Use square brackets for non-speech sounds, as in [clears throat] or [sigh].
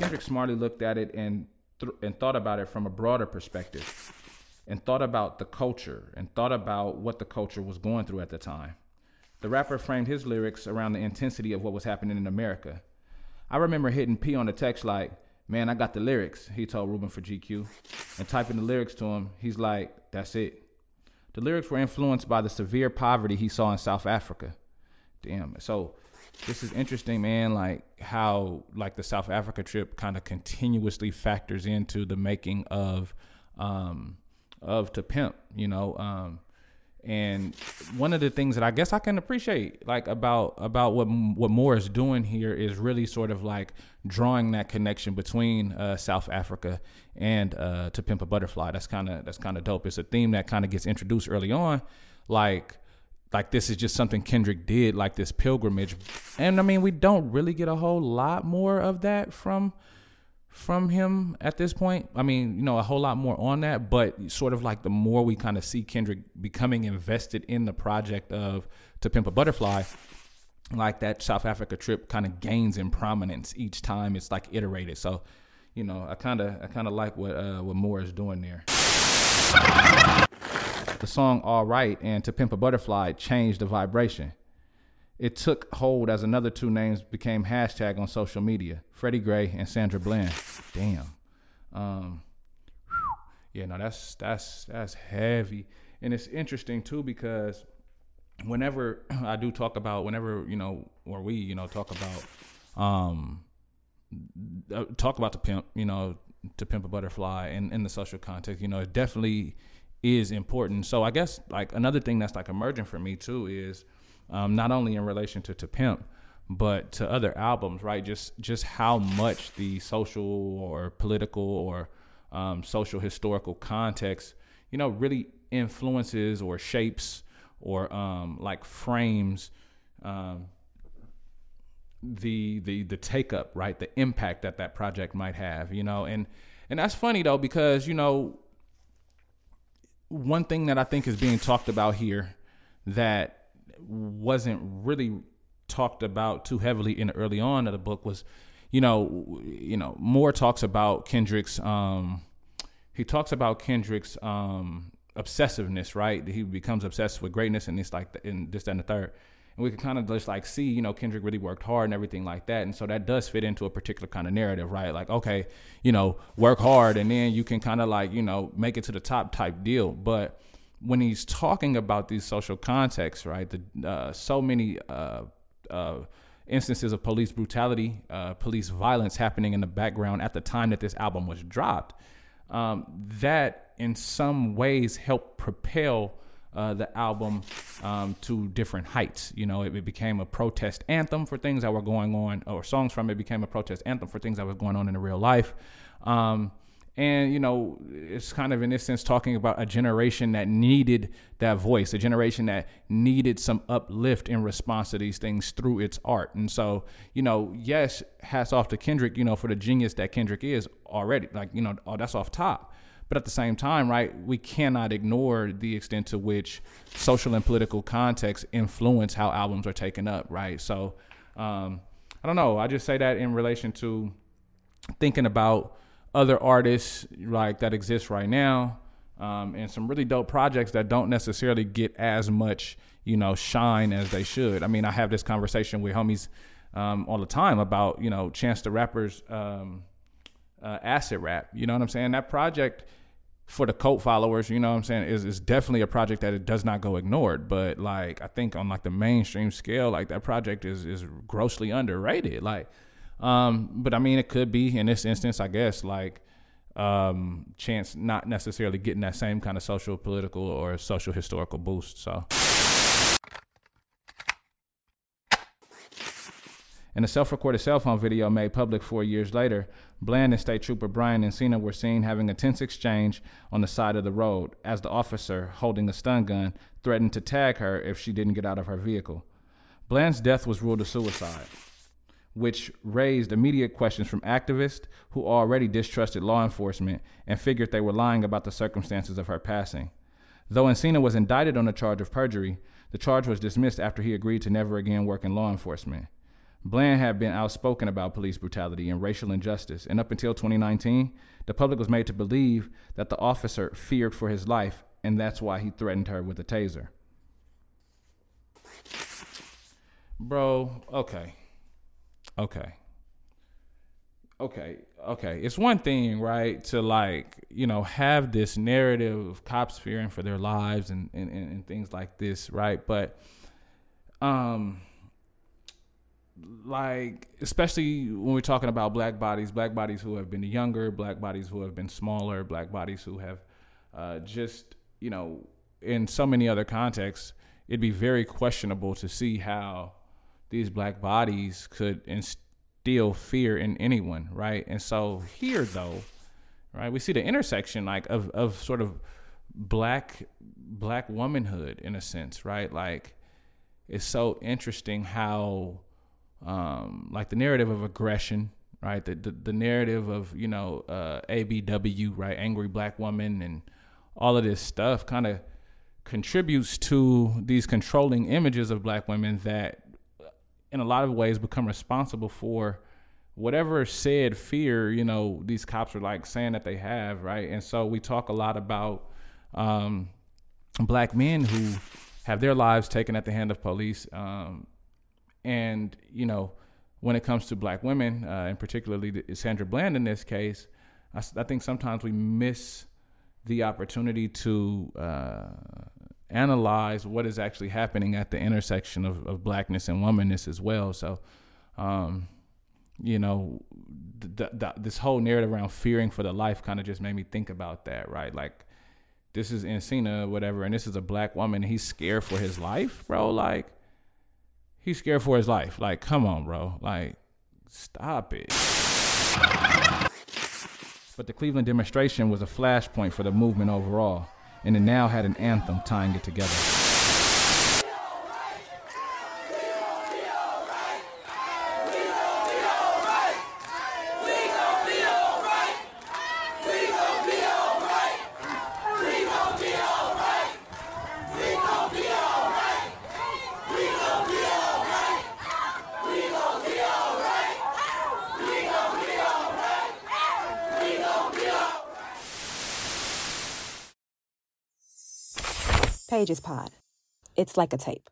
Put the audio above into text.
Kendrick smartly looked at it and th- and thought about it from a broader perspective, and thought about the culture and thought about what the culture was going through at the time. The rapper framed his lyrics around the intensity of what was happening in America. I remember hitting P on the text like, "Man, I got the lyrics." He told Ruben for GQ, and typing the lyrics to him, he's like, "That's it." The lyrics were influenced by the severe poverty he saw in South Africa. Damn. So this is interesting, man. Like how like the South Africa trip kind of continuously factors into the making of um of to pimp, you know. Um and one of the things that I guess I can appreciate like about about what what Moore is doing here is really sort of like drawing that connection between uh, South Africa and uh, To Pimp a Butterfly. That's kind of that's kind of dope. It's a theme that kind of gets introduced early on, like like this is just something Kendrick did, like this pilgrimage. And I mean, we don't really get a whole lot more of that from from him at this point. I mean, you know, a whole lot more on that, but sort of like the more we kind of see Kendrick becoming invested in the project of To Pimp a Butterfly, like that South Africa trip kind of gains in prominence each time it's like iterated. So, you know, I kind of I kind of like what uh, what Moore is doing there. The song Alright and To Pimp a Butterfly changed the vibration. It took hold as another two names became hashtag on social media Freddie Gray and Sandra Bland. Damn. Um, yeah, no, that's that's that's heavy. And it's interesting too because whenever [clears throat] I do talk about whenever, you know, or we, you know, talk about um uh, talk about the pimp, you know, to pimp a butterfly in, in the social context, you know, it definitely is important. So I guess like another thing that's like emerging for me too is um, not only in relation to to pimp, but to other albums, right? Just just how much the social or political or um, social historical context, you know, really influences or shapes or um, like frames um, the the the take up, right? The impact that that project might have, you know, and and that's funny though because you know one thing that I think is being talked about here that wasn't really talked about too heavily in the early on of the book was, you know, you know, Moore talks about Kendrick's um he talks about Kendrick's um obsessiveness, right? He becomes obsessed with greatness and it's like in this, and the third and we can kind of just like see, you know, Kendrick really worked hard and everything like that. And so that does fit into a particular kind of narrative, right? Like, okay, you know, work hard and then you can kind of like, you know, make it to the top type deal. But when he's talking about these social contexts, right, the uh, so many uh, uh, instances of police brutality, uh, police violence happening in the background at the time that this album was dropped, um, that in some ways helped propel uh, the album um, to different heights. You know, it, it, became a protest anthem for things that were going on, or songs from it became a protest anthem for things that were going on in real life. Um, and you know, it's kind of in this sense talking about a generation that needed that voice, a generation that needed some uplift in response to these things through its art. And so, you know, yes, hats off to Kendrick, you know, for the genius that Kendrick is already. Like, you know, oh, that's off top. But at the same time, right, we cannot ignore the extent to which social and political context influence how albums are taken up, right? So um, I don't know. I just say that in relation to thinking about other artists like that exist right now. Um, and some really dope projects that don't necessarily get as much, you know, shine as they should. I mean, I have this conversation with homies um, all the time about, you know, Chance the Rapper's um, uh, acid rap. You know what I'm saying? That project for the cult followers, you know what I'm saying, is is definitely a project that it does not go ignored. But like I think on like the mainstream scale, like that project is is grossly underrated. Like um, but I mean it could be in this instance, I guess, like um chance not necessarily getting that same kind of social political or social historical boost. So In a self recorded cell phone video made public four years later, Bland and State Trooper Brian Encina were seen having a tense exchange on the side of the road as the officer, holding a stun gun, threatened to tag her if she didn't get out of her vehicle. Bland's death was ruled a suicide, which raised immediate questions from activists who already distrusted law enforcement and figured they were lying about the circumstances of her passing. Though Encina was indicted on a charge of perjury, the charge was dismissed after he agreed to never again work in law enforcement. Bland had been outspoken about police brutality and racial injustice, and up until 2019, the public was made to believe that the officer feared for his life, and that's why he threatened her with a taser. Bro, okay. Okay. Okay, okay. It's one thing, right, to like, you know, have this narrative of cops fearing for their lives and, and, and things like this, right? But um like especially when we're talking about black bodies, black bodies who have been younger, black bodies who have been smaller, black bodies who have uh, just you know in so many other contexts, it'd be very questionable to see how these black bodies could instill fear in anyone, right? And so here though, right, we see the intersection like of of sort of black black womanhood in a sense, right? Like it's so interesting how um, like the narrative of aggression, right? The, the, the narrative of you know uh, ABW, right? Angry black woman, and all of this stuff kind of contributes to these controlling images of black women that, in a lot of ways, become responsible for whatever said fear you know these cops are like saying that they have, right? And so we talk a lot about um, black men who have their lives taken at the hand of police. Um, and you know, when it comes to black women, uh, and particularly Sandra Bland in this case, I, I, think sometimes we miss the opportunity to uh, analyze what is actually happening at the intersection of, of blackness and womanness as well. So, um, you know, th- th- this whole narrative around fearing for the life kind of just made me think about that, right? Like, this is Encina, whatever, and this is a black woman. he's scared for his life, bro. Like, he's scared for his life. Like, come on, bro. Like, stop it. But the Cleveland demonstration was a flashpoint for the movement overall, and it now had an anthem tying it together. Pages Pod. It's like a tape.